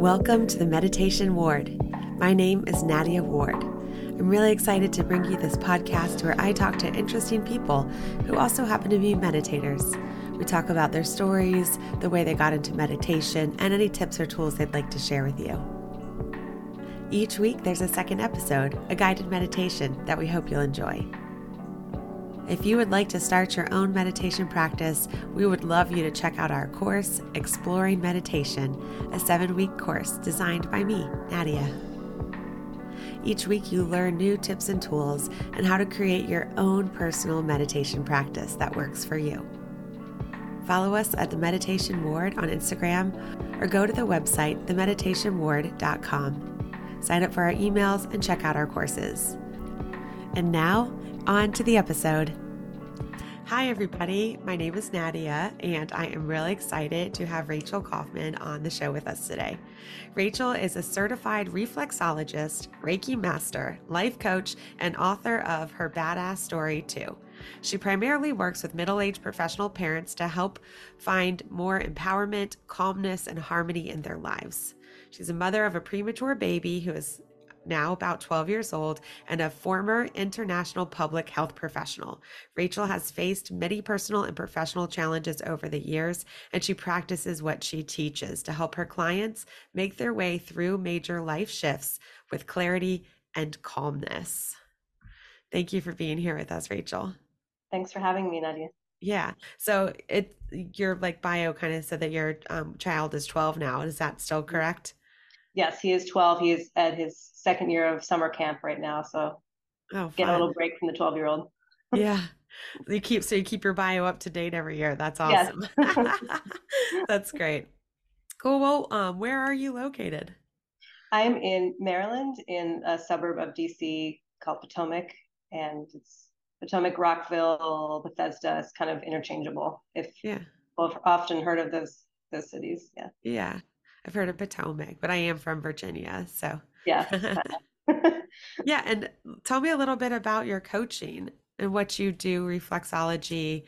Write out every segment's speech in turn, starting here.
Welcome to the Meditation Ward. My name is Nadia Ward. I'm really excited to bring you this podcast where I talk to interesting people who also happen to be meditators. We talk about their stories, the way they got into meditation, and any tips or tools they'd like to share with you. Each week, there's a second episode, a guided meditation that we hope you'll enjoy. If you would like to start your own meditation practice, we would love you to check out our course, Exploring Meditation, a seven week course designed by me, Nadia. Each week, you learn new tips and tools and how to create your own personal meditation practice that works for you. Follow us at the Meditation Ward on Instagram or go to the website, themeditationward.com. Sign up for our emails and check out our courses. And now, on to the episode. Hi, everybody. My name is Nadia, and I am really excited to have Rachel Kaufman on the show with us today. Rachel is a certified reflexologist, Reiki master, life coach, and author of Her Badass Story Too. She primarily works with middle aged professional parents to help find more empowerment, calmness, and harmony in their lives. She's a mother of a premature baby who is now about 12 years old, and a former international public health professional. Rachel has faced many personal and professional challenges over the years, and she practices what she teaches to help her clients make their way through major life shifts with clarity and calmness. Thank you for being here with us, Rachel. Thanks for having me, Nadia. Yeah. So it your like bio kind of said that your um, child is 12 now. Is that still mm-hmm. correct? Yes, he is 12. He is at his second year of summer camp right now. So oh, get a little break from the 12 year old. yeah. You keep so you keep your bio up to date every year. That's awesome. Yes. That's great. Cool. Well, um, where are you located? I am in Maryland, in a suburb of DC called Potomac, and it's Potomac, Rockville, Bethesda. It's kind of interchangeable. If yeah, well, often heard of those those cities. Yeah. Yeah. I've heard of Potomac, but I am from Virginia. So, yeah. yeah. And tell me a little bit about your coaching and what you do, reflexology.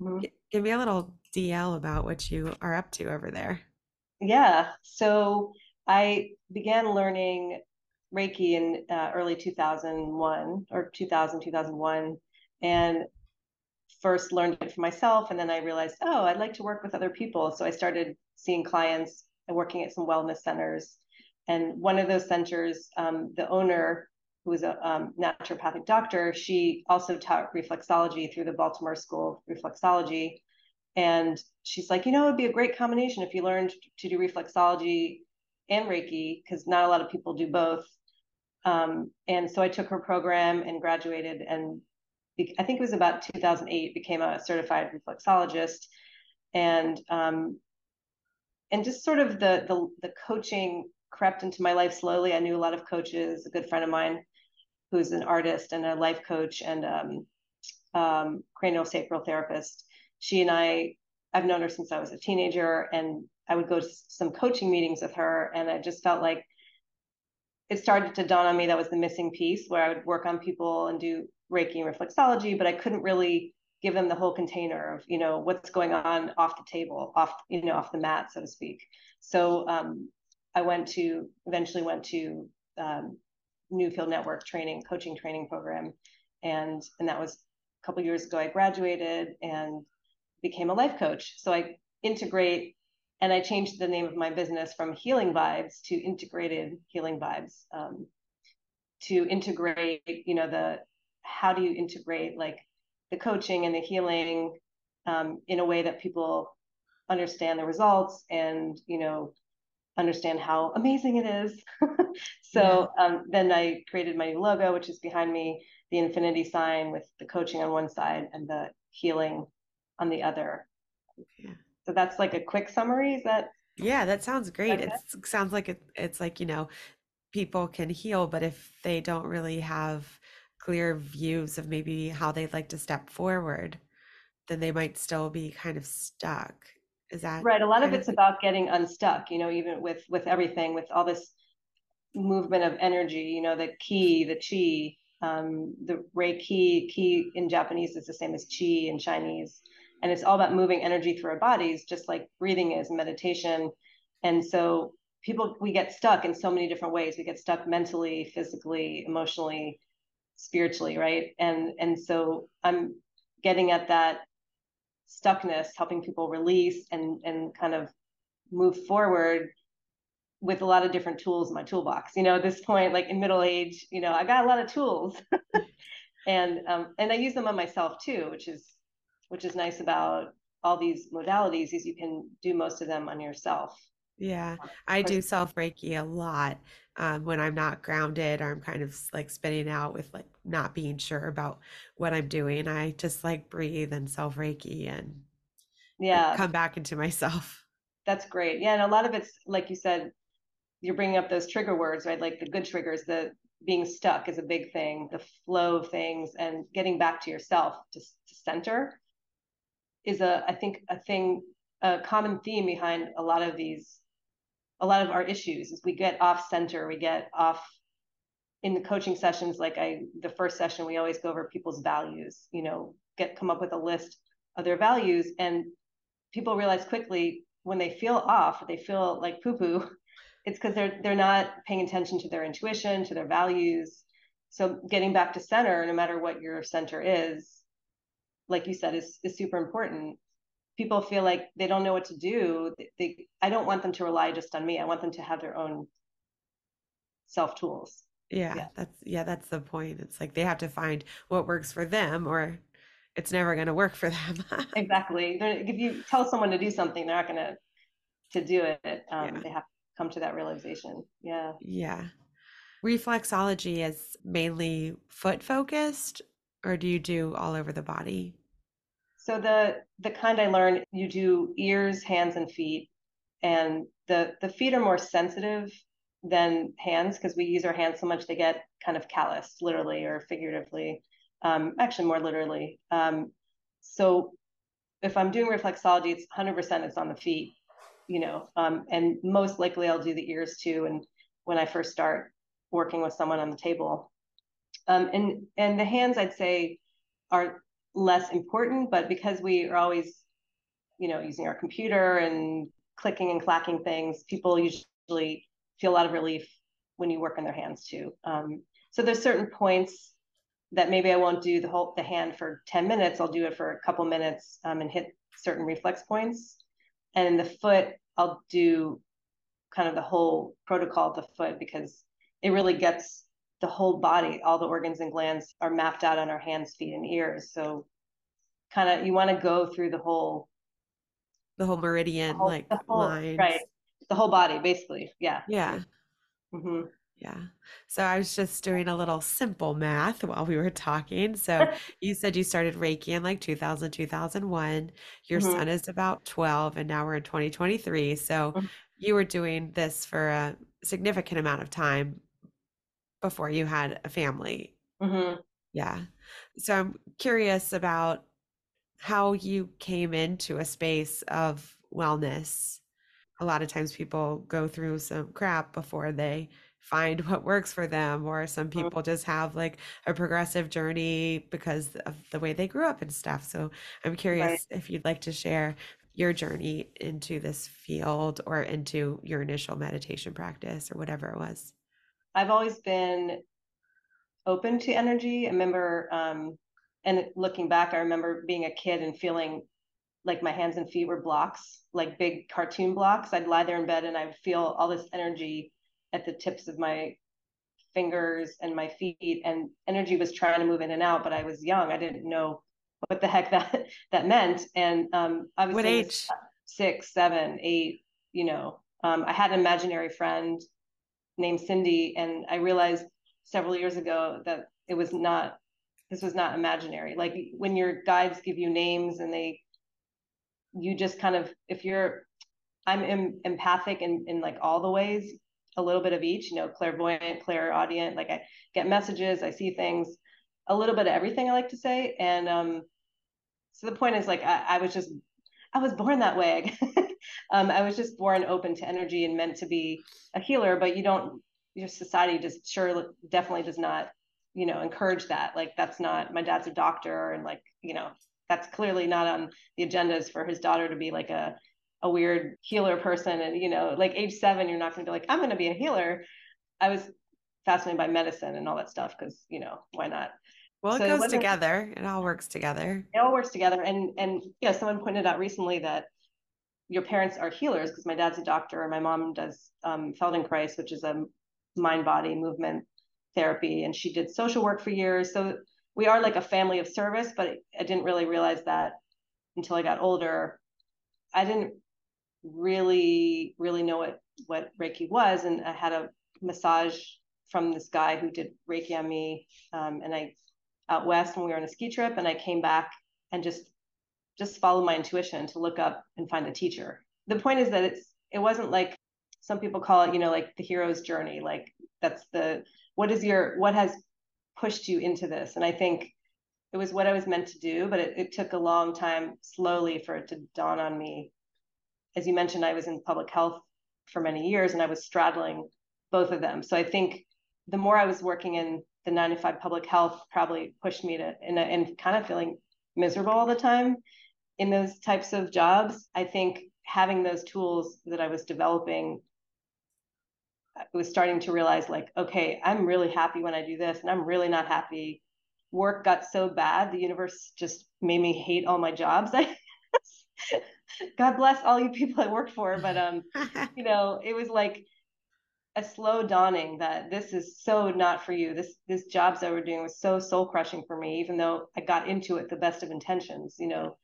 Mm-hmm. Give me a little DL about what you are up to over there. Yeah. So, I began learning Reiki in uh, early 2001 or 2000, 2001. And first learned it for myself. And then I realized, oh, I'd like to work with other people. So I started seeing clients and working at some wellness centers. And one of those centers, um, the owner, who was a um, naturopathic doctor, she also taught reflexology through the Baltimore School of Reflexology. And she's like, you know, it'd be a great combination if you learned to do reflexology and Reiki, because not a lot of people do both. Um, and so I took her program and graduated, and I think it was about 2008, became a certified reflexologist. And um, and just sort of the, the the coaching crept into my life slowly. I knew a lot of coaches. A good friend of mine, who's an artist and a life coach and um, um, craniosacral therapist. She and I, I've known her since I was a teenager, and I would go to some coaching meetings with her, and I just felt like it started to dawn on me that was the missing piece where I would work on people and do Reiki and reflexology, but I couldn't really give them the whole container of you know what's going on off the table off you know off the mat so to speak. So um, i went to eventually went to um, newfield network training coaching training program and and that was a couple years ago i graduated and became a life coach. So i integrate and i changed the name of my business from healing vibes to integrated healing vibes um, to integrate you know the how do you integrate like the coaching and the healing um, in a way that people understand the results and you know understand how amazing it is so yeah. um, then i created my new logo which is behind me the infinity sign with the coaching on one side and the healing on the other yeah. so that's like a quick summary is that yeah that sounds great it sounds like it, it's like you know people can heal but if they don't really have clear views of maybe how they'd like to step forward, then they might still be kind of stuck. Is that right? A lot of it's of... about getting unstuck, you know, even with with everything, with all this movement of energy, you know, the ki, the chi, um, the reiki, ki in Japanese is the same as chi in Chinese. And it's all about moving energy through our bodies, just like breathing is meditation. And so people we get stuck in so many different ways we get stuck mentally physically emotionally spiritually right? And and so i'm getting at that stuckness helping people release and and kind of move forward with a lot of different tools in my toolbox. You know at this point like in middle age you know i got a lot of tools. And um and i use them on myself too which is which is nice about all these modalities is you can do most of them on yourself. Yeah, I do self Reiki a lot um, when I'm not grounded or I'm kind of like spinning out with like not being sure about what I'm doing. I just like breathe and self Reiki and yeah, come back into myself. That's great. Yeah, and a lot of it's like you said, you're bringing up those trigger words, right? Like the good triggers, the being stuck is a big thing, the flow of things, and getting back to yourself to, to center is a I think a thing a common theme behind a lot of these a lot of our issues is we get off center, we get off in the coaching sessions. Like I, the first session, we always go over people's values, you know, get, come up with a list of their values. And people realize quickly when they feel off, they feel like poo poo, it's because they're, they're not paying attention to their intuition, to their values. So getting back to center, no matter what your center is, like you said, is, is super important people feel like they don't know what to do they, i don't want them to rely just on me i want them to have their own self tools. Yeah, yeah, that's yeah that's the point it's like they have to find what works for them or it's never going to work for them. Exactly they're, if you tell someone to do something they're not going to to do it um, yeah. they have to come to that realization yeah. Yeah. Reflexology is mainly foot focused or do you do all over the body so the the kind I learned, you do ears, hands, and feet, and the the feet are more sensitive than hands because we use our hands so much they get kind of calloused, literally or figuratively. Um, actually, more literally. Um, so if I'm doing reflexology, it's 100% it's on the feet, you know, um, and most likely I'll do the ears too. And when I first start working with someone on the table, um, and and the hands I'd say are less important, but because we are always, you know, using our computer and clicking and clacking things, people usually feel a lot of relief when you work on their hands too. Um, so there's certain points that maybe I won't do the whole the hand for 10 minutes. I'll do it for a couple minutes um, and hit certain reflex points. And the foot, I'll do kind of the whole protocol of the foot because it really gets the whole body, all the organs and glands are mapped out on our hands, feet, and ears. So kind of you want to go through the whole the whole meridian the whole, like the whole, lines. right the whole body basically yeah yeah mm-hmm. yeah so i was just doing a little simple math while we were talking so you said you started reiki in like 2000 2001 your mm-hmm. son is about 12 and now we're in 2023 so mm-hmm. you were doing this for a significant amount of time before you had a family mm-hmm. yeah so i'm curious about how you came into a space of wellness. A lot of times people go through some crap before they find what works for them, or some mm-hmm. people just have like a progressive journey because of the way they grew up and stuff. So I'm curious right. if you'd like to share your journey into this field or into your initial meditation practice or whatever it was. I've always been open to energy. I remember um, and looking back i remember being a kid and feeling like my hands and feet were blocks like big cartoon blocks. I'd lie there in bed and i'd feel all this energy at the tips of my fingers and my feet and energy was trying to move in and out but i was young. I didn't know what the heck that that meant. And um i was what age? six seven eight you know um, i had an imaginary friend named cindy and i realized several years ago that it was not this was not imaginary. Like when your guides give you names and they you just kind of if you're i'm em- empathic in in like all the ways a little bit of each you know clairvoyant clairaudient like i get messages i see things a little bit of everything i like to say and um so the point is like i, I was just i was born that way um i was just born open to energy and meant to be a healer but you don't your society just sure definitely does not you know encourage that. Like that's not my dad's a doctor and like you know that's clearly not on the agendas for his daughter to be like a a weird healer person. And you know like age seven you're not going to be like i'm going to be a healer. I was fascinated by medicine and all that stuff because you know why not? Well it so goes it together. It all works together. It all works together. And and yeah someone pointed out recently that your parents are healers because my dad's a doctor and my mom does um, feldenkrais which is a mind body movement therapy. And she did social work for years. So we are like a family of service but i didn't really realize that until i got older. I didn't really really know what what reiki was. And i had a massage from this guy who did reiki on me um, and i out west when we were on a ski trip and i came back and just just follow my intuition to look up and find a teacher. The point is that it's it wasn't like some people call it you know like the hero's journey like that's the what is your what has pushed you into this? And i think it was what i was meant to do but it, it took a long time slowly for it to dawn on me. As you mentioned, I was in public health for many years and I was straddling both of them. So I think the more I was working in the nine to five public health probably pushed me to and, and kind of feeling miserable all the time in those types of jobs. I think having those tools that I was developing I was starting to realize like, okay, I'm really happy when I do this and I'm really not happy. Work got so bad, the universe just made me hate all my jobs. I God bless all you people I worked for, but um, you know, it was like a slow dawning that this is so not for you. This this jobs that we're doing was so soul crushing for me, even though I got into it the best of intentions, you know,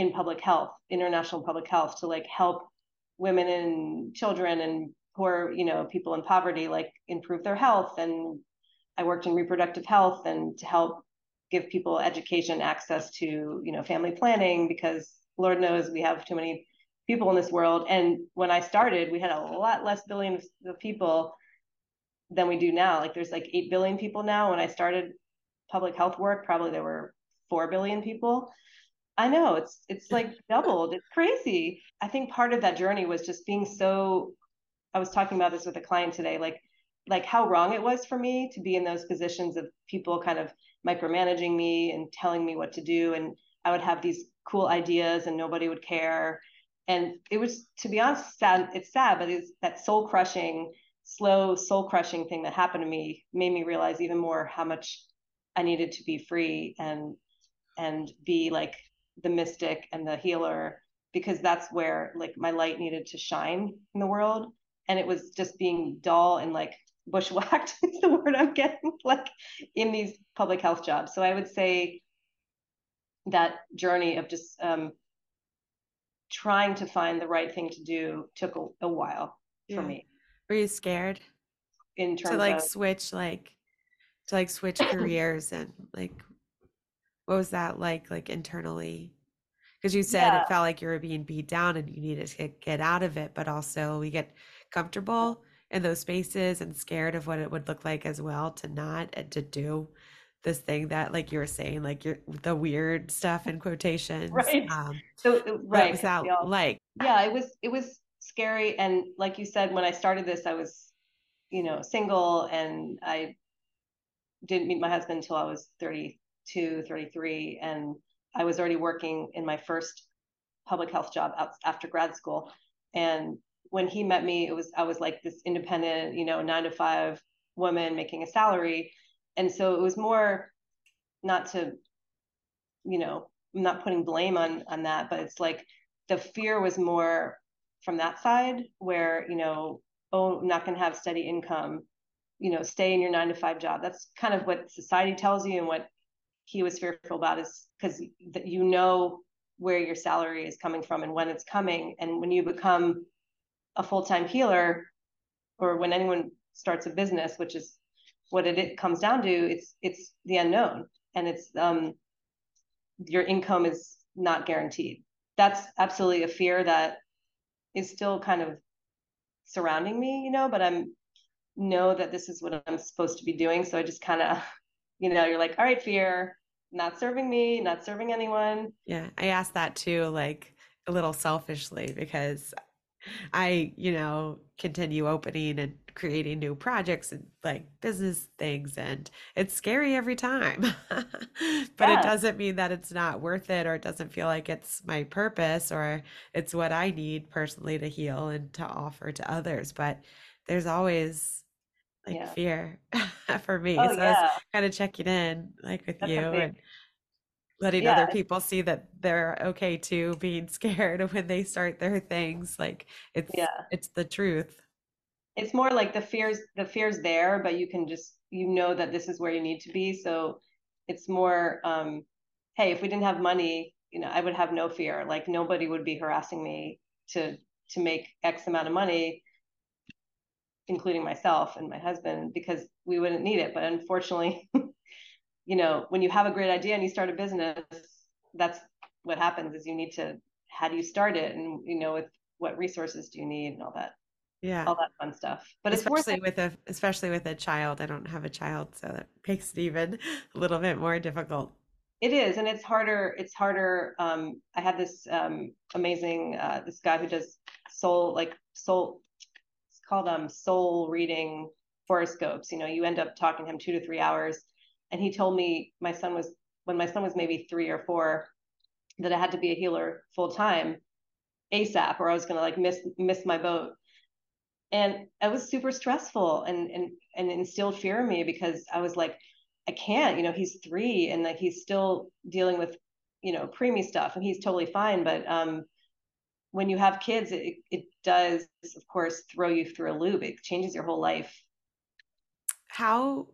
in public health, international public health, to like help women and children and poor, you know, people in poverty like improve their health. And I worked in reproductive health and to help give people education access to, you know, family planning because Lord knows we have too many people in this world. And when I started, we had a lot less billions of people than we do now. Like there's like 8 billion people now. When I started public health work, probably there were 4 billion people. I know it's it's like doubled. It's crazy. I think part of that journey was just being so I was talking about this with a client today like like how wrong it was for me to be in those positions of people kind of micromanaging me and telling me what to do and I would have these cool ideas and nobody would care. And it was, to be honest, sad. It's sad, but it's that soul crushing, slow soul crushing thing that happened to me made me realize even more how much I needed to be free and and be like the mystic and the healer because that's where like my light needed to shine in the world and it was just being dull and like bushwhacked is the word i'm getting like in these public health jobs so i would say that journey of just um, trying to find the right thing to do took a, a while yeah. for me. Were you scared? In terms to like of... switch like to like switch careers and like what was that like like internally? Because you said yeah. it felt like you were being beat down and you needed to get out of it, but also we get comfortable in those spaces and scared of what it would look like as well to not and to do this thing that like you were saying like you're the weird stuff in quotations right um, so right what was that like yeah it was it was scary and like you said when i started this i was you know single and i didn't meet my husband until i was 32 33 and i was already working in my first public health job out, after grad school. And when he met me it was i was like this independent you know nine to five woman making a salary. And so it was more not to you know i'm not putting blame on on that but it's like the fear was more from that side where you know oh i'm not going to have steady income. You know stay in your nine to five job. That's kind of what society tells you and what he was fearful about is because you know where your salary is coming from and when it's coming. And when you become a full-time healer or when anyone starts a business which is what it, it comes down to it's it's the unknown. And it's um your income is not guaranteed. That's absolutely a fear that is still kind of surrounding me you know but i'm know that this is what i'm supposed to be doing. So i just kind of you know you're like all right fear not serving me not serving anyone. Yeah i asked that too like a little selfishly because I, you know, continue opening and creating new projects and like business things and it's scary every time. But yeah. it doesn't mean that it's not worth it or it doesn't feel like it's my purpose or it's what i need personally to heal and to offer to others. But there's always like yeah. fear for me oh, so yeah. i was kind of checking in like with That's you and letting yeah. other people see that they're okay too being scared when they start their things like it's yeah it's the truth it's more like the fears the fears there but you can just you know that this is where you need to be so it's more um hey if we didn't have money you know i would have no fear like nobody would be harassing me to to make x amount of money including myself and my husband because we wouldn't need it. But unfortunately you know when you have a great idea and you start a business that's what happens is you need to how do you start it? And you know with what resources do you need and all that yeah. all that fun stuff. But especially with a especially with a child. I don't have a child so that makes it even a little bit more difficult. It is and it's harder it's harder um i have this um amazing uh this guy who does soul like soul called um soul reading horoscopes you know you end up talking to him two to three hours and he told me my son was when my son was maybe three or four that I had to be a healer full time ASAP or I was gonna like miss miss my boat. And it was super stressful and and and instilled fear in me because I was like, I can't, you know, he's three and like he's still dealing with, you know, preemie stuff and he's totally fine. But um when you have kids, it it does of course throw you through a loop. It changes your whole life. How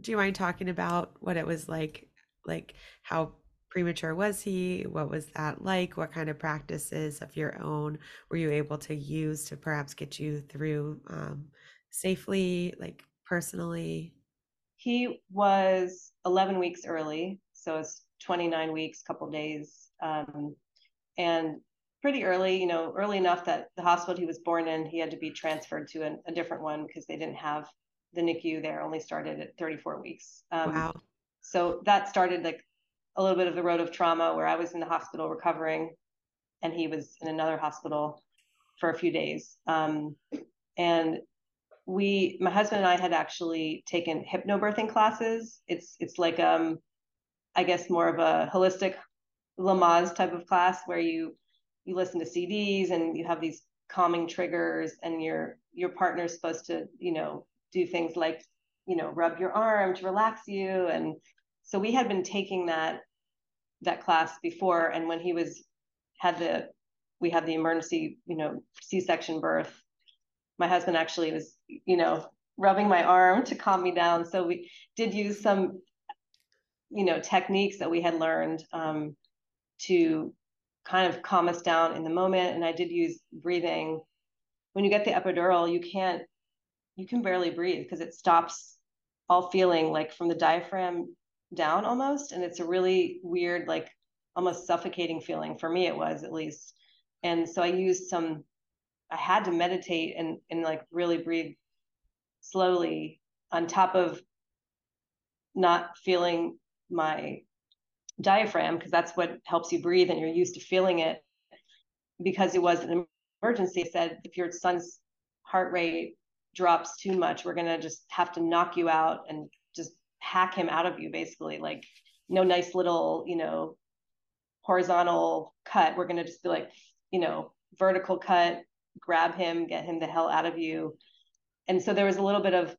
do you mind talking about what it was like like how premature was he what was that like what kind of practices of your own were you able to use to perhaps get you through um, safely like personally he was 11 weeks early so it's 29 weeks couple days um, and pretty early you know early enough that the hospital he was born in he had to be transferred to a, a different one because they didn't have the NICU there only started at 34 weeks. Um, wow. So that started like a little bit of the road of trauma where I was in the hospital recovering and he was in another hospital for a few days. Um, and we, my husband and I had actually taken hypnobirthing classes. It's, it's like, um, I guess more of a holistic Lamaze type of class where you, you listen to CDs and you have these calming triggers and your, your partner's supposed to, you know, do things like, you know, rub your arm to relax you. And so we had been taking that that class before. And when he was had the we had the emergency, you know, C-section birth, my husband actually was, you know, rubbing my arm to calm me down. So we did use some, you know, techniques that we had learned um, to kind of calm us down in the moment. And I did use breathing. When you get the epidural, you can't you can barely breathe because it stops all feeling like from the diaphragm down almost and it's a really weird like almost suffocating feeling for me it was at least and so i used some i had to meditate and and like really breathe slowly on top of not feeling my diaphragm because that's what helps you breathe and you're used to feeling it because it was an emergency said if your son's heart rate drops too much, we're gonna just have to knock you out and just hack him out of you, basically. Like no nice little, you know, horizontal cut. We're gonna just be like, you know, vertical cut, grab him, get him the hell out of you. And so there was a little bit of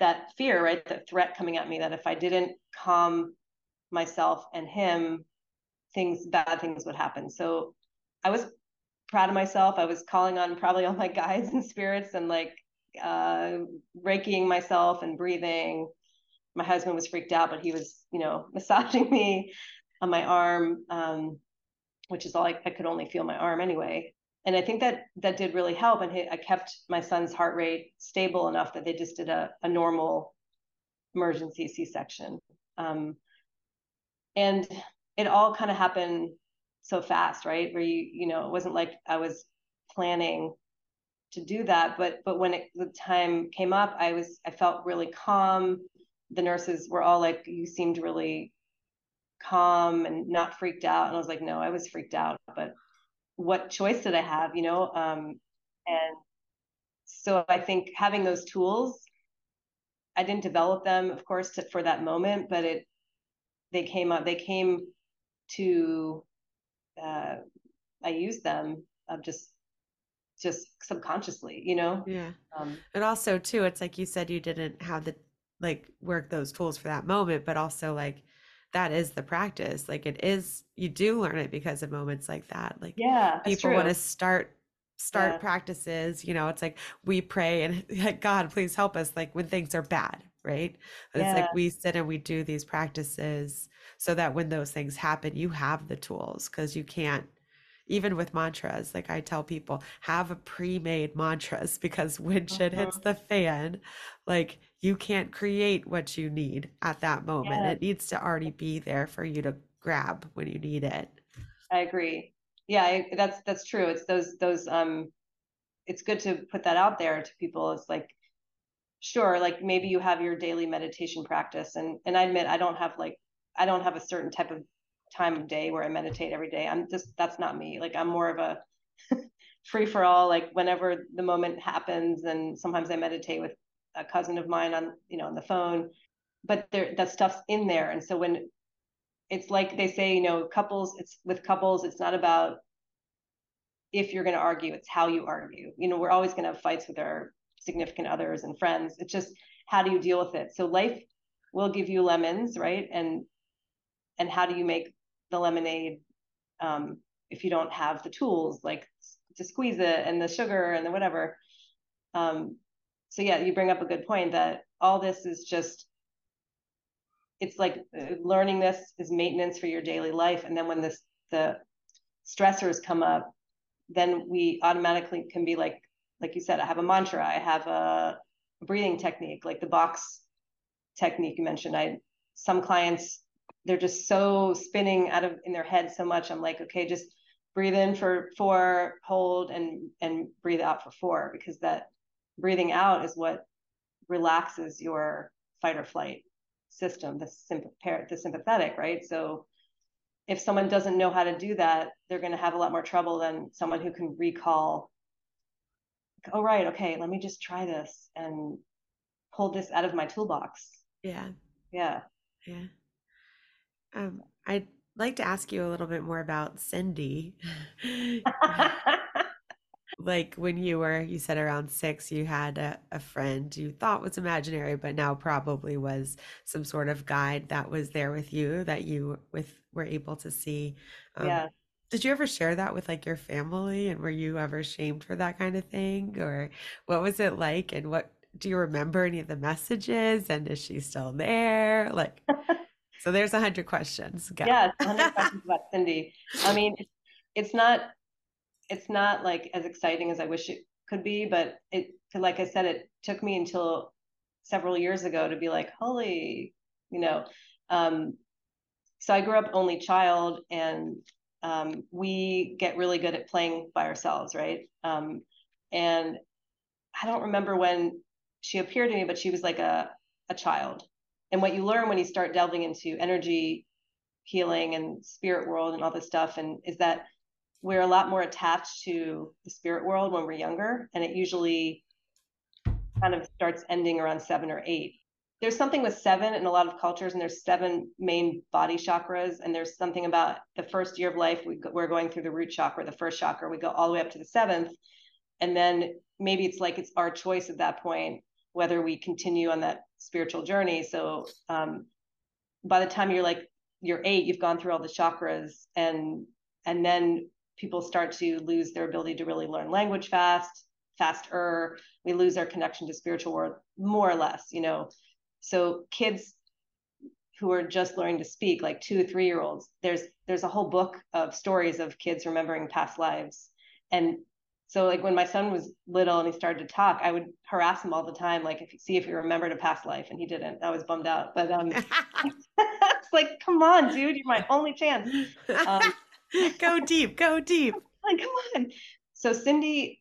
that fear, right? That threat coming at me that if I didn't calm myself and him, things, bad things would happen. So I was proud of myself. I was calling on probably all my guides and spirits and like uh, raking myself and breathing. My husband was freaked out, but he was, you know, massaging me on my arm, um, which is all I, I, could only feel my arm anyway. And I think that that did really help. And I kept my son's heart rate stable enough that they just did a, a normal emergency C-section. Um, and it all kind of happened so fast, right? Where you, you know, it wasn't like I was planning to do that. But but when it, the time came up, I was I felt really calm. The nurses were all like, "You seemed really calm and not freaked out." And I was like, "No, I was freaked out." But what choice did I have? You know, um, and so I think having those tools, I didn't develop them, of course, to, for that moment, but it they came up. They came to. Uh, I use them of just just subconsciously, you know. Yeah. Um, and also too, it's like you said, you didn't have the like work those tools for that moment, but also like that is the practice. Like it is, you do learn it because of moments like that. Like yeah, people want to start start yeah. practices. You know, it's like we pray and like God, please help us. Like when things are bad, right? But yeah. it's like we sit and we do these practices so that when those things happen, you have the tools because you can't even with mantras like i tell people have a pre-made mantras because when shit uh-huh. hits the fan like you can't create what you need at that moment yeah. it needs to already be there for you to grab when you need it i agree yeah I, that's that's true it's those those um it's good to put that out there to people it's like sure like maybe you have your daily meditation practice and and i admit i don't have like i don't have a certain type of time of day where I meditate every day. I'm just that's not me. Like I'm more of a free for all. Like whenever the moment happens, and sometimes I meditate with a cousin of mine on you know on the phone. But there that stuff's in there, and so when it's like they say, you know, couples. It's with couples. It's not about if you're going to argue. It's how you argue. You know, we're always going to have fights with our significant others and friends. It's just how do you deal with it. So life will give you lemons, right? And and how do you make the lemonade um, if you don't have the tools like to squeeze it and the sugar and the whatever. Um, so yeah, you bring up a good point that all this is just it's like uh, learning this is maintenance for your daily life and then when this the stressors come up then we automatically can be like like you said i have a mantra i have a breathing technique like the box technique you mentioned i some clients they're just so spinning out of in their head so much. I'm like, okay, just breathe in for four, hold, and and breathe out for four, because that breathing out is what relaxes your fight or flight system, the sympathetic, the sympathetic, right? So if someone doesn't know how to do that, they're going to have a lot more trouble than someone who can recall. Oh right, okay, let me just try this and pull this out of my toolbox. Yeah. Yeah. Yeah. Um, I'd like to ask you a little bit more about Cindy. like when you were, you said around six, you had a, a, friend you thought was imaginary, but now probably was some sort of guide that was there with you that you with were able to see. Um, yeah. Did you ever share that with like your family, and were you ever shamed for that kind of thing, or what was it like, and what do you remember any of the messages, and is she still there? Like. So there's a hundred questions. Go. Yeah, hundred questions about Cindy. I mean, it's, it's not it's not like as exciting as I wish it could be, but it like I said, it took me until several years ago to be like, holy, you know. Um, so I grew up only child, and um, we get really good at playing by ourselves, right? Um, and I don't remember when she appeared to me, but she was like a a child, and what you learn when you start delving into energy healing and spirit world and all this stuff and is that we're a lot more attached to the spirit world when we're younger and it usually kind of starts ending around seven or eight there's something with seven in a lot of cultures and there's seven main body chakras and there's something about the first year of life we, we're going through the root chakra the first chakra we go all the way up to the seventh and then maybe it's like it's our choice at that point whether we continue on that spiritual journey. So um, by the time you're like you're eight, you've gone through all the chakras, and and then people start to lose their ability to really learn language fast, faster. We lose our connection to spiritual world more or less, you know. So kids who are just learning to speak, like two or three year olds, there's there's a whole book of stories of kids remembering past lives. And so like when my son was little and he started to talk, I would harass him all the time, like if you see if he remembered a past life, and he didn't. I was bummed out. But um, it's like, come on, dude, you're my only chance. Um, go deep, go deep. Like, come on. So Cindy,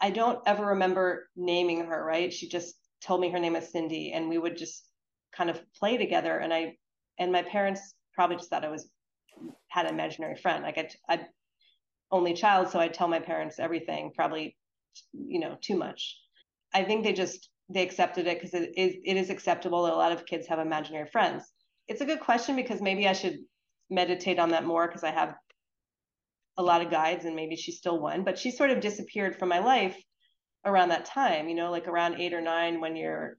I don't ever remember naming her. Right? She just told me her name is Cindy, and we would just kind of play together. And I and my parents probably just thought I was had an imaginary friend. Like I, I only child, so I tell my parents everything, probably, you know, too much. I think they just they accepted it because it is it is acceptable that a lot of kids have imaginary friends. It's a good question because maybe I should meditate on that more because I have a lot of guides and maybe she's still one, but she sort of disappeared from my life around that time, you know, like around eight or nine when you're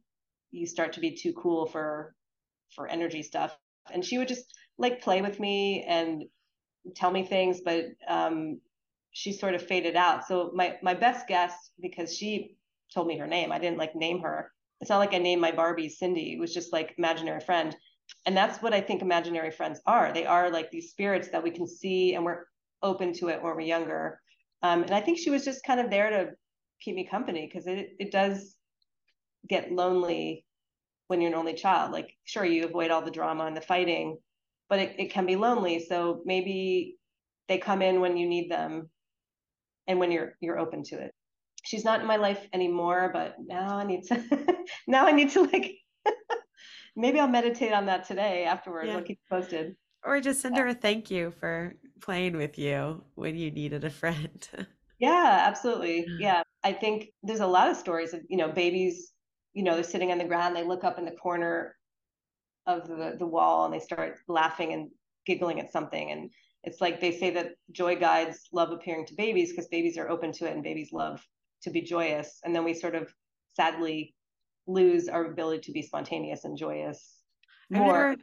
you start to be too cool for for energy stuff. And she would just like play with me and tell me things, but um she sort of faded out. So my my best guess, because she told me her name, I didn't like name her. It's not like I named my Barbie Cindy. It was just like imaginary friend. And that's what I think imaginary friends are. They are like these spirits that we can see and we're open to it when we're younger. Um, and I think she was just kind of there to keep me company because it it does get lonely when you're an only child. Like, sure, you avoid all the drama and the fighting, but it, it can be lonely. So maybe they come in when you need them and when you're you're open to it. She's not in my life anymore, but now I need to now I need to like maybe I'll meditate on that today afterwards. Yeah. I'll keep posted. Or just send her a thank you for playing with you when you needed a friend. yeah, absolutely. Yeah. I think there's a lot of stories of, you know, babies, you know, they're sitting on the ground, they look up in the corner of the, the wall and they start laughing and giggling at something. And it's like they say that joy guides love appearing to babies because babies are open to it and babies love to be joyous. And then we sort of sadly lose our ability to be spontaneous and joyous more. I've never,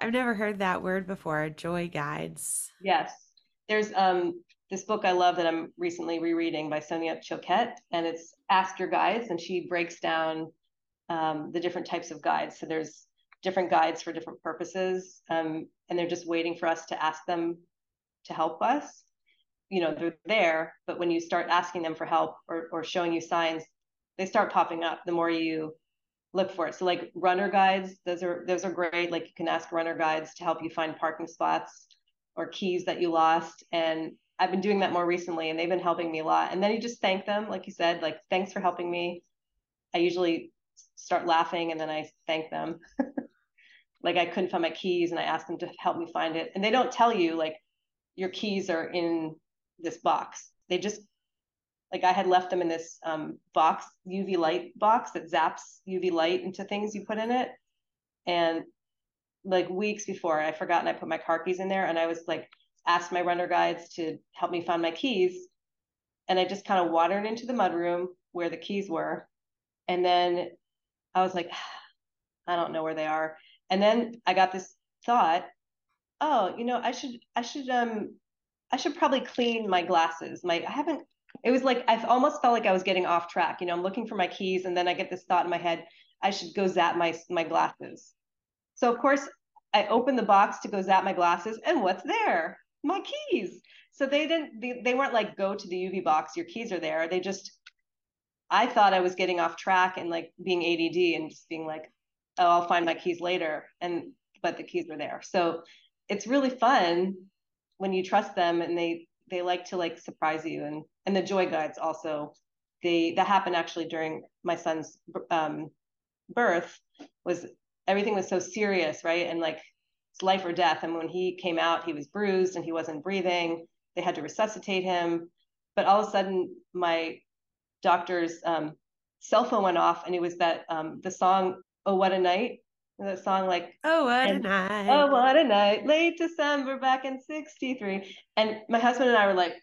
I've never heard that word before. Joy guides. Yes. There's um this book I love that I'm recently rereading by Sonia Choquette, and it's Ask Your Guides, and she breaks down um, the different types of guides. So there's different guides for different purposes, um, and they're just waiting for us to ask them to help us. You know, they're there, but when you start asking them for help or, or showing you signs, they start popping up the more you look for it. So like runner guides, those are those are great. Like you can ask runner guides to help you find parking spots or keys that you lost. And I've been doing that more recently and they've been helping me a lot. And then you just thank them, like you said, like thanks for helping me. I usually start laughing and then I thank them. like I couldn't find my keys and I asked them to help me find it. And they don't tell you like your keys are in this box. They just like I had left them in this um, box, UV light box that zaps UV light into things you put in it. And like weeks before, I forgot and I put my car keys in there and I was like, asked my runner guides to help me find my keys. And I just kind of watered into the mudroom where the keys were. And then I was like, I don't know where they are. And then I got this thought, oh, you know, I should, I should, um, I should probably clean my glasses. My, I haven't it was like I almost felt like I was getting off track. You know, I'm looking for my keys, and then I get this thought in my head: I should go zap my my glasses. So of course, I opened the box to go zap my glasses, and what's there? My keys. So they didn't. They, they weren't like go to the UV box. Your keys are there. They just. I thought I was getting off track and like being ADD and just being like, oh, I'll find my keys later, and but the keys were there. So it's really fun when you trust them and they they like to like surprise you and and the joy guides also they that happened actually during my son's um, birth was everything was so serious right and like it's life or death. And when he came out he was bruised and he wasn't breathing. They had to resuscitate him. But all of a sudden my doctor's um, cell phone went off and it was that um, the song oh what a night. That song like oh what and, a night. Oh what a night. Late december back in 63 and my husband and i were like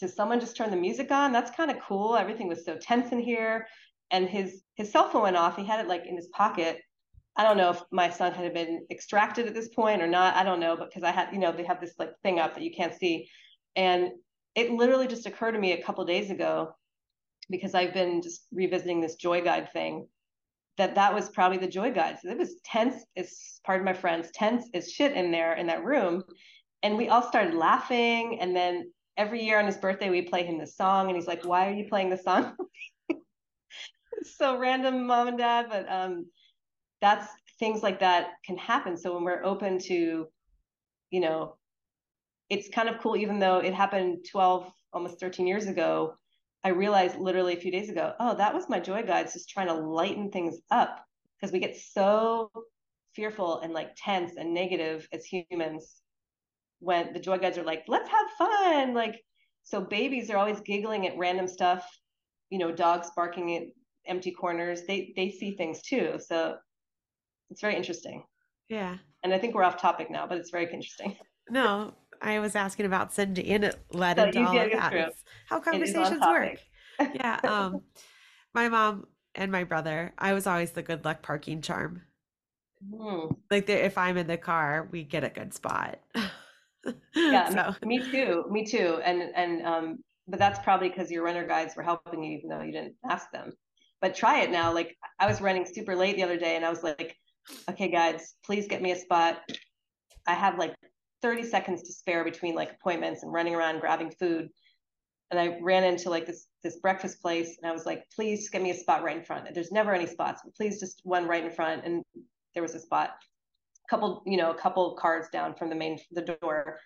does someone just turn the music on? That's kind of cool. Everything was so tense in here. And his his cell phone went off. He had it like in his pocket i don't know if my son had been extracted at this point or not i don't know but because i had you know they have this like thing up that you can't see and it literally just occurred to me a couple days ago because i've been just revisiting this joy guide thing that that was probably the joy guide. So it was tense as part of my friends, tense as shit in there in that room. And we all started laughing. And then every year on his birthday, we play him this song. And he's like, why are you playing the song? so random, mom and dad. But um, that's things like that can happen. So when we're open to, you know, it's kind of cool, even though it happened 12, almost 13 years ago, I realized literally a few days ago, oh, that was my joy guides just trying to lighten things up because we get so fearful and like tense and negative as humans when the joy guides are like, let's have fun. Like, so babies are always giggling at random stuff you know dogs barking at empty corners they they see things too so it's very interesting Yeah. and i think we're off topic now but it's very interesting No, I was asking about Cindy and it led so into all of that. It's how it is on conversations work. Yeah. Um, my mom and my brother, I was always the good luck parking charm. Hmm. Like the, if I'm in the car, we get a good spot. yeah So me, me too me too and and um but that's probably because your runner guides were helping you even though you didn't ask them but try it now like i was running super late the other day and i was like okay guys, please get me a spot. I have like 30 seconds to spare between like appointments and running around grabbing food. And i ran into like this this breakfast place and i was like please get me a spot right in front. There's never any spots but please just one right in front. And there was a spot a couple you know a couple cards down from the main the door.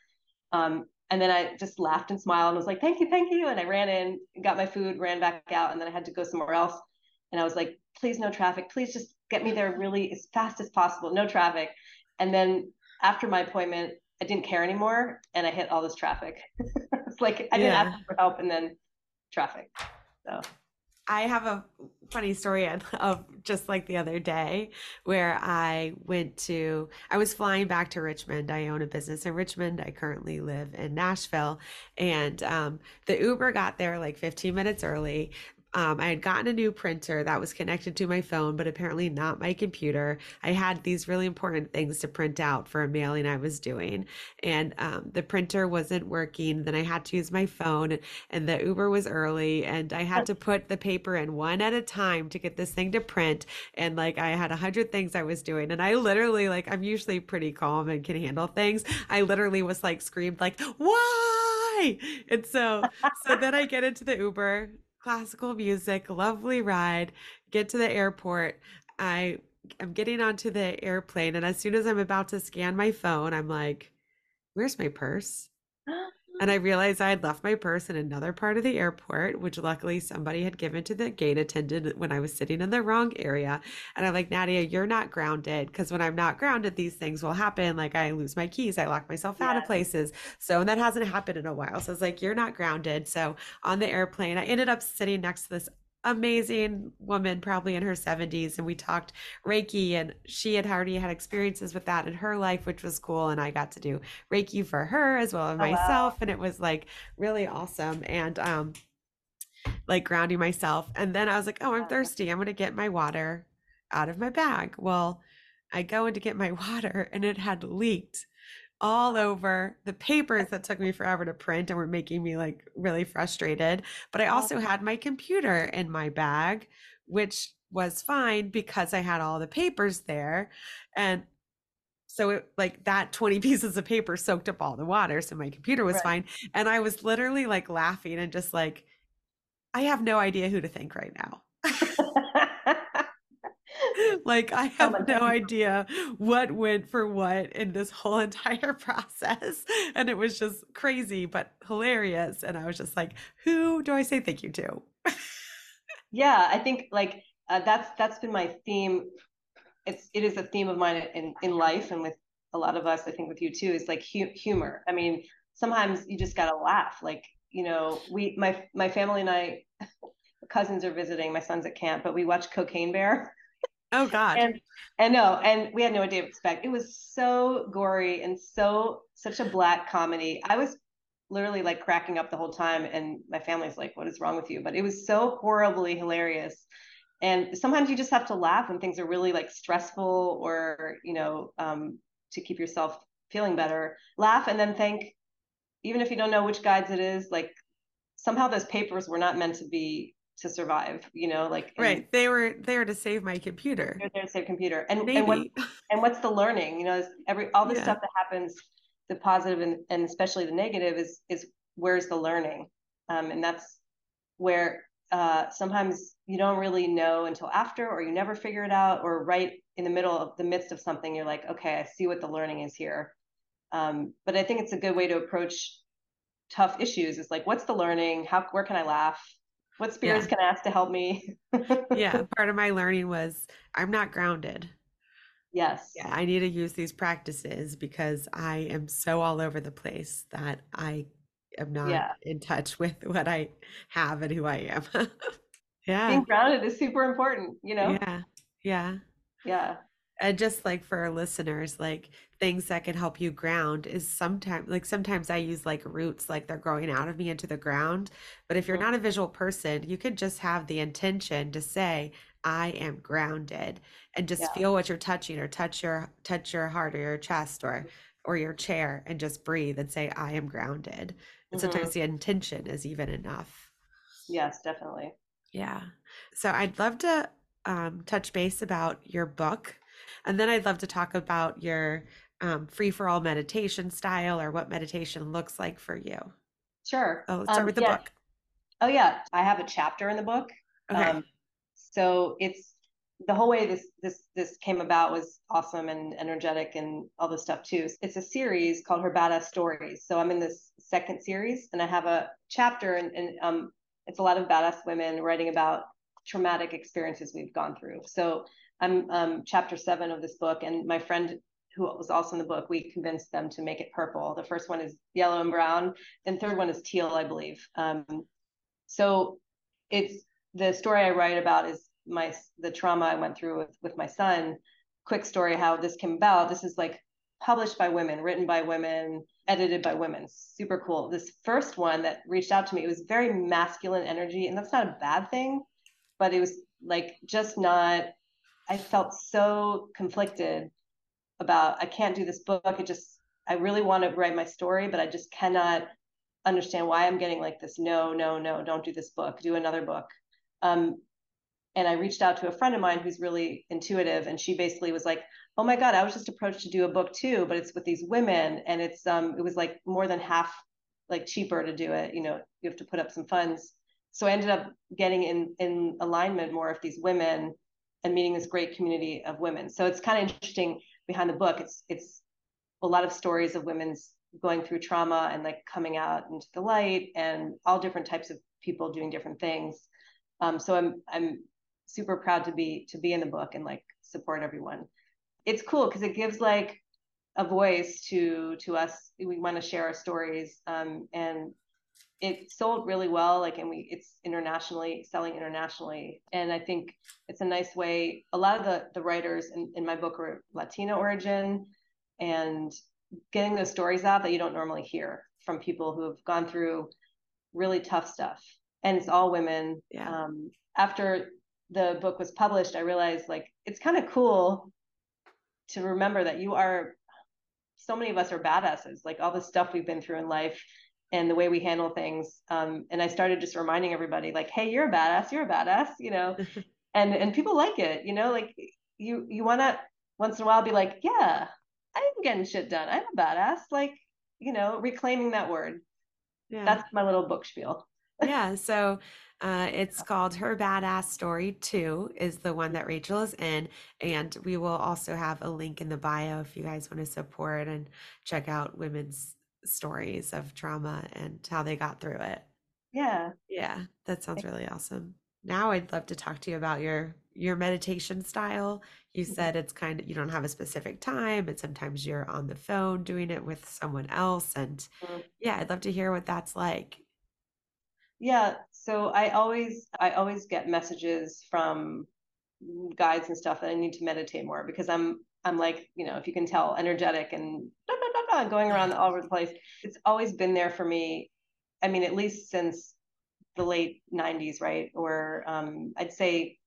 Um, and then i just laughed and smiled and was like thank you thank you. And i ran in got my food ran back out and then i had to go somewhere else. And i was like please no traffic. Please just get me there really as fast as possible no traffic and then after my appointment i didn't care anymore and i hit all this traffic it's like i didn't yeah. ask for help and then traffic so I have a funny story of just like the other day where I went to, I was flying back to Richmond. I own a business in Richmond. I currently live in Nashville. And um, the Uber got there like 15 minutes early. Um, I had gotten a new printer that was connected to my phone, but apparently not my computer. I had these really important things to print out for a mailing I was doing, and um, the printer wasn't working. Then I had to use my phone, and the Uber was early, and I had to put the paper in one at a time to get this thing to print. And like I had a hundred things I was doing, and I literally like I'm usually pretty calm and can handle things. I literally was like screamed like why, and so so then I get into the Uber classical music, lovely ride, get to the airport. I am getting onto the airplane, and as soon as I'm about to scan my phone, I'm like, where's my purse? Oh And I realized I had left my purse in another part of the airport, which luckily somebody had given to the gate attendant when I was sitting in the wrong area. And I'm like, Nadia, you're not grounded. Because when I'm not grounded, these things will happen. Like I lose my keys, I lock myself out of places. So, and that hasn't happened in a while. So I was like, you're not grounded. So on the airplane, I ended up sitting next to this amazing woman, probably in her 70s. And we talked Reiki, and she had already had experiences with that in her life, which was cool. And I got to do Reiki for her as well as oh wow myself. And it was like really awesome. And, um, like grounding myself. And then I was like, oh, I'm thirsty. I'm going to get my water out of my bag. Well, I go in to get my water and it had leaked all over the papers that took me forever to print and were making me like really frustrated. But I also had my computer in my bag, which was fine because I had all the papers there. And so it like that 20 pieces of paper soaked up all the water. So my computer was right fine. And I was literally like laughing and just like, I have no idea who to thank right now. Like, I oh have no goodness idea what went for what in this whole entire process. And it was just crazy, but hilarious. And I was just like, who do I say thank you to? yeah i think like uh, that's that's been my theme it's it is a theme of mine in in life and with a lot of us i think with you too is like hu- humor i mean sometimes you just gotta laugh like you know we my my family and i cousins are visiting my son's at camp but we watch cocaine bear Oh, God. and no and we had no idea what to expect. It was so gory and so such a black comedy. I was literally like cracking up the whole time and my family's like what is wrong with you? But it was so horribly hilarious. And sometimes you just have to laugh when things are really like stressful or you know um, to keep yourself feeling better. Laugh and then think even if you don't know which guides it is like somehow those papers were not meant to be to survive you know like Right. They were there to save my computer. they're there to save computer and and what Maybe. and what's the learning you know every all the Yeah. stuff that happens the positive and, and especially the negative is is where's the learning um, and that's where uh, sometimes you don't really know until after or you never figure it out or right in the middle of the midst of something you're like okay i see what the learning is here um, but i think it's a good way to approach tough issues is like what's the learning how where can i laugh what spirits Yeah. can i ask to help me Yeah. Part of my learning was I'm not grounded. yes Yeah. I need to use these practices because I am so all over the place that I am not yeah in touch with what I have and who I am. Yeah. Being grounded is super important, you know? Yeah. Yeah. Yeah. And just like for our listeners, like things that can help you ground is sometimes like sometimes I use like roots, like they're growing out of me into the ground. But if you're Mm, not a visual person, you could just have the intention to say, I am grounded and just Yeah. feel what you're touching or touch your touch your heart or your chest or or your chair and just breathe and say, I am grounded. And hmm sometimes the intention is even enough. Yes, definitely. Yeah. So I'd love to um, touch base about your book, and then I'd love to talk about your um, free for all meditation style or what meditation looks like for you. Sure. So let's start Um, with the yeah. book. Oh, yeah. I have a chapter in the book. Okay. Um, so it's the whole way this this this came about was awesome and energetic and all this stuff too. It's a series called Her Badass Stories. So I'm in this second series, and I have a chapter, and, and um, it's a lot of badass women writing about traumatic experiences we've gone through. So I'm um, chapter seven of this book, and my friend who was also in the book, we convinced them to make it purple. The first one is yellow and brown, and third one is teal, I believe. Um, so it's the story I write about is my the trauma I went through with with my son. Quick story how this came about. This is like published by women, written by women, edited by women. Super cool. This first one that reached out to me, it was very masculine energy, and that's not a bad thing, but it was like just not. I felt so conflicted about I can't do this book. It just I really want to write my story, but I just cannot understand why I'm getting like this. No, no, no, don't do this book. Do another book. Um, and I reached out to a friend of mine who's really intuitive, and she basically was like, "Oh my God, I was just approached to do a book too, but it's with these women, and it's um, it was like more than half like cheaper to do it. You know, you have to put up some funds. So I ended up getting in in alignment more of these women and meeting this great community of women. So it's kind of interesting behind the book. It's it's a lot of stories of women's going through trauma and like coming out into the light and all different types of people doing different things. Um, so I'm I'm super proud to be to be in the book and like support everyone. It's cool because it gives like a voice to to us. We want to share our stories, um, and it sold really well. Like, and we it's internationally selling internationally, and I think it's a nice way. A lot of the the writers in, in my book are Latino origin, and getting those stories out that you don't normally hear from people who have gone through really tough stuff. And it's all women. Yeah. Um, after the book was published, I realized like it's kind of cool to remember that you are so many of us are badasses, like all the stuff we've been through in life and the way we handle things. Um, and I started just reminding everybody, like, hey, you're a badass, you're a badass, you know, and and people like it, you know, like you you want to once in a while be like, yeah, I'm getting shit done. I'm a badass, like you know, reclaiming that word. Yeah. That's my little book spiel. Yeah. So uh, it's called Her Badass Story 2 is the one that Rachel is in. And we will also have a link in the bio if you guys want to support and check out women's stories of trauma and how they got through it. Yeah. Yeah, that sounds really awesome. Now I'd love to talk to you about your your meditation style. You said it's kind of you don't have a specific time, and sometimes you're on the phone doing it with someone else. And Mhm. yeah, I'd love to hear what that's like. Yeah. So I always I always get messages from guides and stuff that I need to meditate more because I'm I'm like, you know, if you can tell, energetic and going around all over the place. It's always been there for me. I mean, at least since the late 90s, right? Or um, I'd say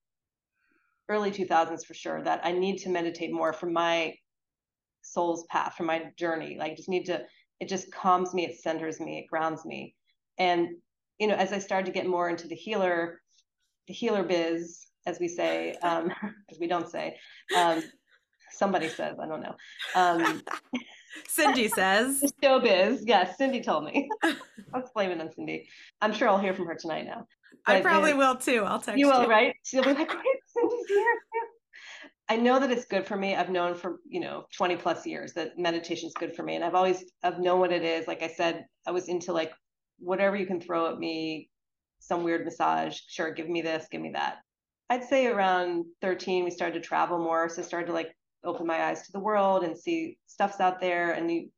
early 2000s for sure, that I need to meditate more for my soul's path, for my journey. Like, just need to, it just calms me, it centers me, it grounds me. And, you know, as I started to get more into the healer, the healer biz, as we say, um, as we don't say, um, somebody says, I don't know. Um, Cindy says, showbiz. Yes, Cindy told me. Let's blame it on Cindy. I'm sure I'll hear from her tonight now. I probably uh, will too. I'll text You will, you. right? She'll be like, wait, Cindy's here. I know that it's good for me. I've known for, you know, 20 plus years that meditation is good for me. And I've always, I've known what it is. Like I said, I was into like whatever you can throw at me, some weird massage. Sure, give me this, give me that. I'd say around 13, we started to travel more. So started to like open my eyes to the world and see stuff's out there. And you,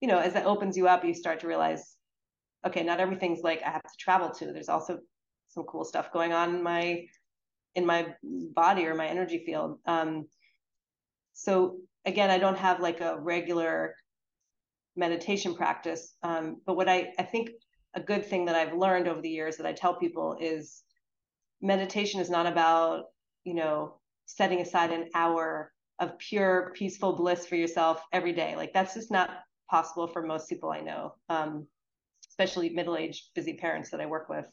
you know, as that opens you up, you start to realize, okay, not everything's like I have to travel to. There's also some cool stuff going on in my in my body or my energy field. Um, so again, I don't have like a regular meditation practice. Um, but what I, I think a good thing that I've learned over the years that I tell people is meditation is not about, you know, setting aside an hour of pure peaceful bliss for yourself every day. Like that's just not possible for most people I know, um, especially middle-aged busy parents that I work with.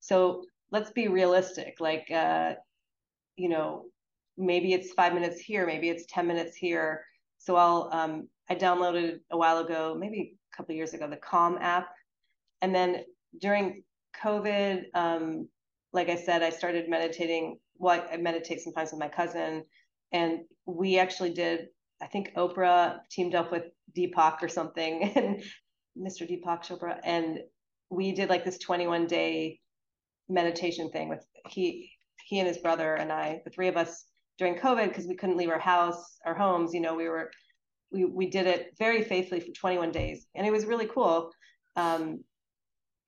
So let's be realistic. Like, uh, you know, maybe it's five minutes here, maybe it's 10 minutes here. So I'll, um, I downloaded a while ago, maybe a couple years ago, the Calm app. And then during COVID, um, like I said, I started meditating. Well, I meditate sometimes with my cousin. And we actually did, I think Oprah teamed up with Deepak or something, and Mr. Deepak Chopra. And we did like this 21 day meditation thing with he he and his brother and I, the three of us during COVID, because we couldn't leave our house, our homes, you know, we were we we did it very faithfully for 21 days. And it was really cool. Um,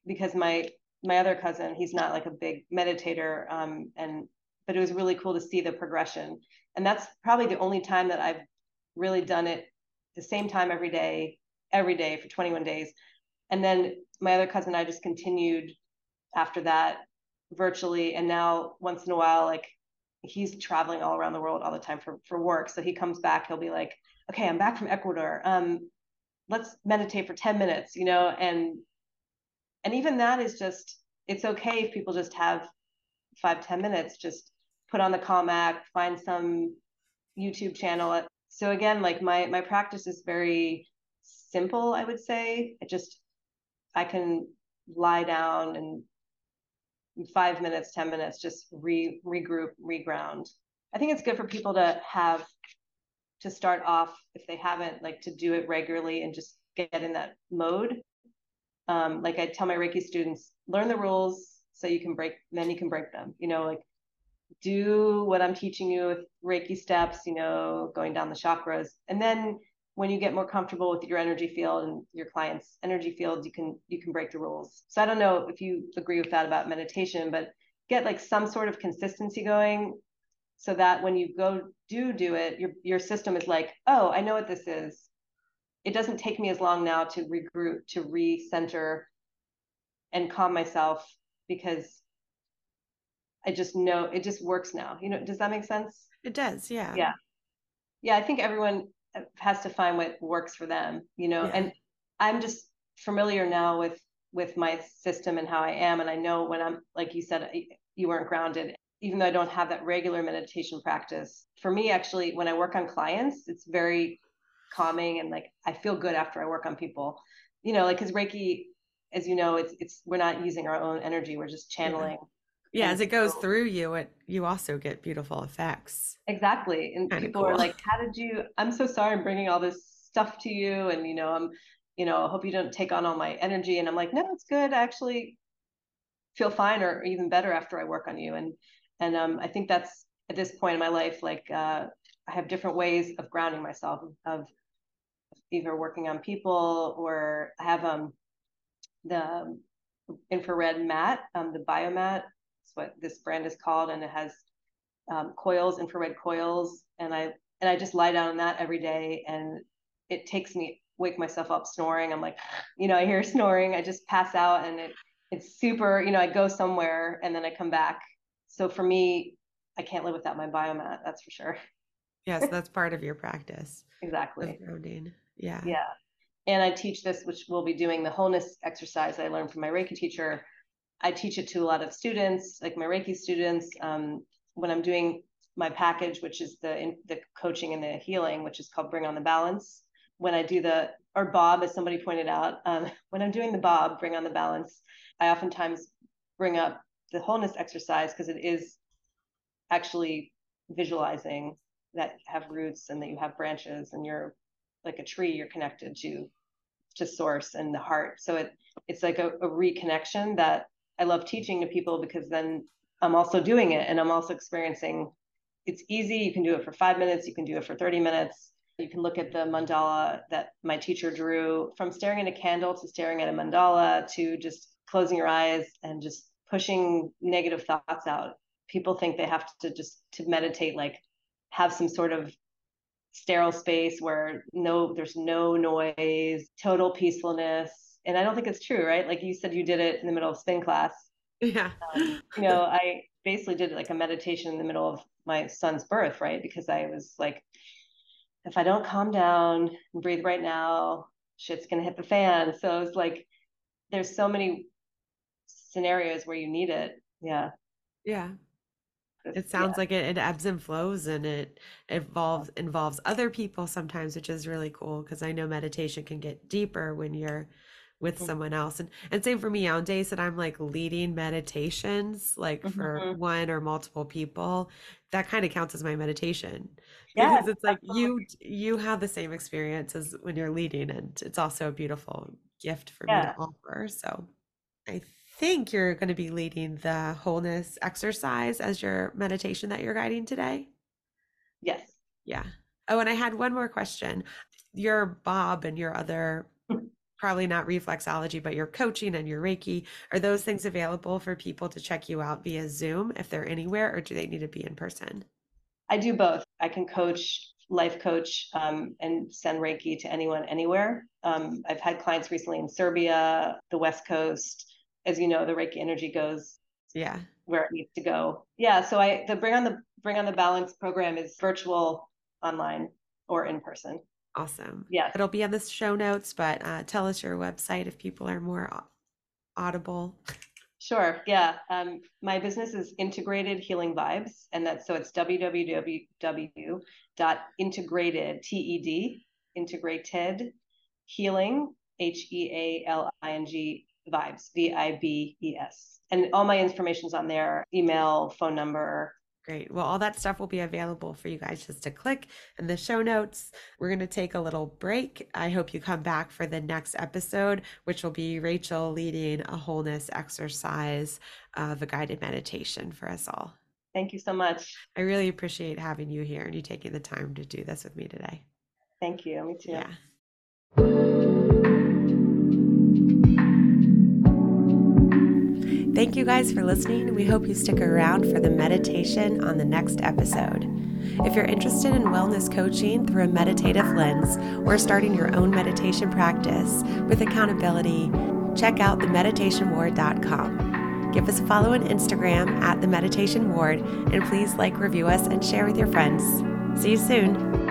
because my my other cousin, he's not like a big meditator. Um, and but it was really cool to see the progression. And that's probably the only time that I've really done it the same time every day, every day for 21 days. And then my other cousin I just continued after that virtually. And now once in a while like he's traveling all around the world all the time for for work. So he comes back he'll be like okay i'm back from ecuador. Um let's meditate for 10 minutes you know? And and even that is just it's okay if people just have five ten minutes just put on the app find some youtube channel so again like my my practice is very simple i would say it just i can lie down and five minutes, 10 minutes, just re regroup, reground. I think it's good for people to have to start off if they haven't, like to do it regularly and just get in that mode. Um, like I tell my Reiki students, learn the rules so you can break, then you can break them. You know, like do what I'm teaching you with Reiki steps, you know, going down the chakras, and then when you get more comfortable with your energy field and your client's energy field, you can you can break the rules. So I don't know if you agree with that about meditation, but get like some sort of consistency going so that when you go do do it, your your system is like, oh, I know what this is. It doesn't take me as long now to regroup, to recenter, and calm myself because I just know it just works now. You know, does that make sense? It does, yeah. Yeah. Yeah, I think everyone has to find what works for them you know yeah. and i'm just familiar now with with my system and how i am and i know when i'm like you said you weren't grounded even though i don't have that regular meditation practice for me actually when i work on clients it's very calming and like i feel good after i work on people you know like because reiki as you know it's it's we're not using our own energy we're just channeling yeah, as it goes so, through you it you also get beautiful effects exactly and Kinda people cool. are like how did you i'm so sorry i'm bringing all this stuff to you and you know i'm you know i hope you don't take on all my energy and i'm like no it's good I actually feel fine or even better after i work on you and and um, i think that's at this point in my life like uh, i have different ways of grounding myself of either working on people or i have um the infrared mat um, the biomat what this brand is called, and it has um, coils, infrared coils, and I and I just lie down on that every day, and it takes me wake myself up snoring. I'm like, you know, I hear snoring, I just pass out, and it it's super. You know, I go somewhere and then I come back. So for me, I can't live without my biomat. That's for sure. yes, that's part of your practice. Exactly. Grounding. Yeah. Yeah. And I teach this, which we'll be doing the wholeness exercise I learned from my Reiki teacher I teach it to a lot of students, like my Reiki students. Um, when I'm doing my package, which is the in, the coaching and the healing, which is called Bring on the Balance. When I do the or Bob, as somebody pointed out, um, when I'm doing the Bob, Bring on the Balance, I oftentimes bring up the wholeness exercise because it is actually visualizing that have roots and that you have branches and you're like a tree you're connected to to source and the heart so it it's like a, a reconnection that I love teaching to people because then I'm also doing it and I'm also experiencing it's easy. You can do it for five minutes, you can do it for 30 minutes. You can look at the mandala that my teacher drew from staring at a candle to staring at a mandala to just closing your eyes and just pushing negative thoughts out. People think they have to just to meditate, like have some sort of sterile space where no, there's no noise, total peacefulness. And I don't think it's true, right? Like you said, you did it in the middle of spin class. Yeah. Um, you know, I basically did like a meditation in the middle of my son's birth, right? Because I was like, if I don't calm down and breathe right now, shit's gonna hit the fan. So it's like there's so many scenarios where you need it. Yeah. Yeah. It sounds yeah. like it, it ebbs and flows and it involves involves other people sometimes, which is really cool because I know meditation can get deeper when you're with mm-hmm. someone else. And and same for me on days that I'm like leading meditations, like mm-hmm. for one or multiple people, that kind of counts as my meditation. Yeah, because it's like you you have the same experience as when you're leading and it's also a beautiful gift for yeah. me to offer. So I think you're going to be leading the wholeness exercise as your meditation that you're guiding today. Yes. Yeah. Oh, and I had one more question. Your Bob and your other, probably not reflexology, but your coaching and your Reiki, are those things available for people to check you out via Zoom if they're anywhere, or do they need to be in person? I do both. I can coach, life coach, um, and send Reiki to anyone anywhere. Um, I've had clients recently in Serbia, the West Coast, as you know, the Reiki energy goes yeah where it needs to go. Yeah. So I the bring on the bring on the balance program is virtual, online, or in person. Awesome. Yeah. It'll be on the show notes, but uh, tell us your website if people are more audible. Sure. Yeah. Um, my business is Integrated Healing Vibes, and that's so it's www.integrated t e d integrated healing h e a l i n g vibes, V I B E S. And all my information's on there email, phone number. Great. Well, all that stuff will be available for you guys just to click in the show notes. We're going to take a little break. I hope you come back for the next episode, which will be Rachel leading a wholeness exercise uh, of a guided meditation for us all. Thank you so much. I really appreciate having you here and you taking the time to do this with me today. Thank you. Me too. Yeah. Thank you guys for listening. We hope you stick around for the meditation on the next episode. If you're interested in wellness coaching through a meditative lens or starting your own meditation practice with accountability, check out themeditationward.com. Give us a follow on Instagram at the Meditation Ward and please like, review us, and share with your friends. See you soon.